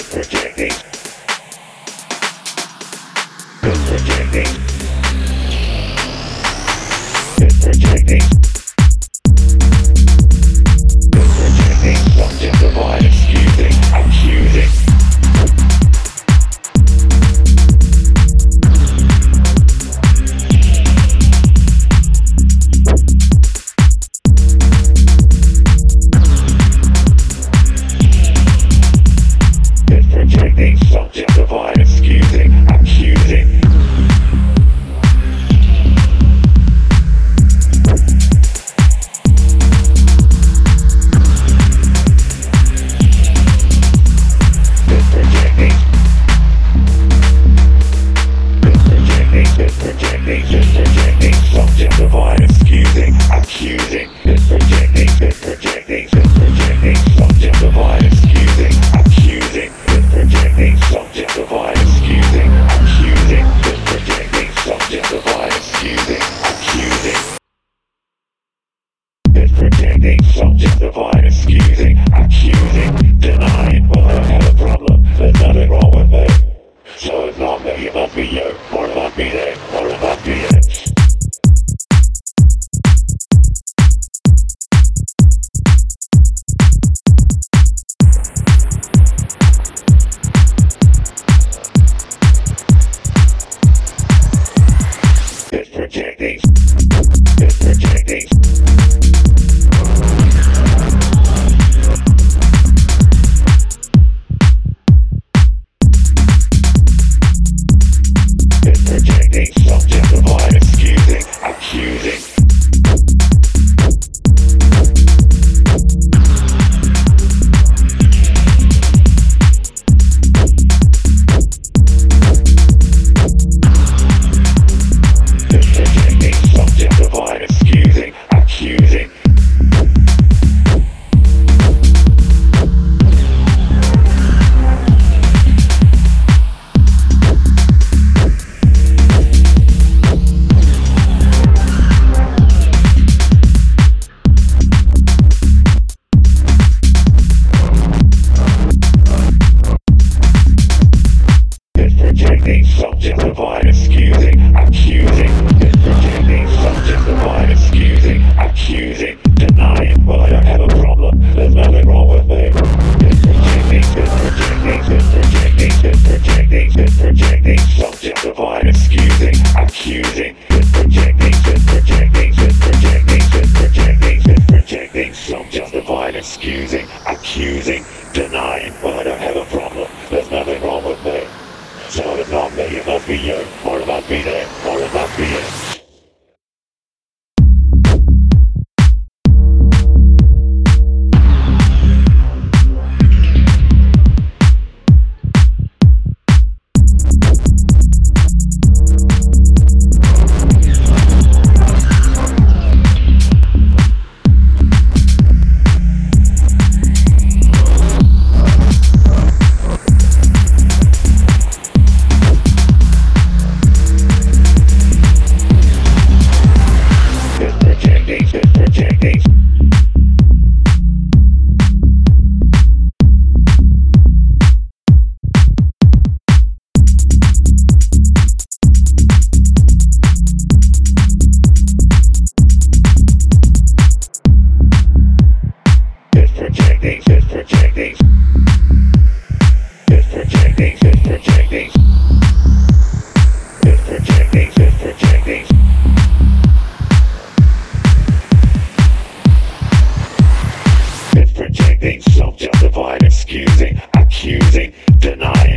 Thank you. lightning subject of excusing accusing, accusing. Subject of violence, accusing, accusing. It's pretending, subjectifying, excusing, accusing, denying. Well, I have a problem. There's nothing wrong with me. So it's not me, it must be you. Or it must be them. Or it must be it. It's projecting. It's projecting, subjectifying, excusing, accusing. It's projecting, subjectifying, excusing, accusing, denying. Well, I don't have a problem. There's nothing wrong with me. Projecting, it's projecting, it's projecting, it's projecting, subjectifying, excusing, accusing. Projecting, projecting, projecting, projecting, projecting, subjectifying, excusing, accusing, denying. Well, I don't have a problem. There's nothing wrong with me. So it's not me, it must be you, or it must projecting, it's projecting. It's projecting, it's projecting. Projecting, projecting. Self-justifying, excusing, accusing, denying.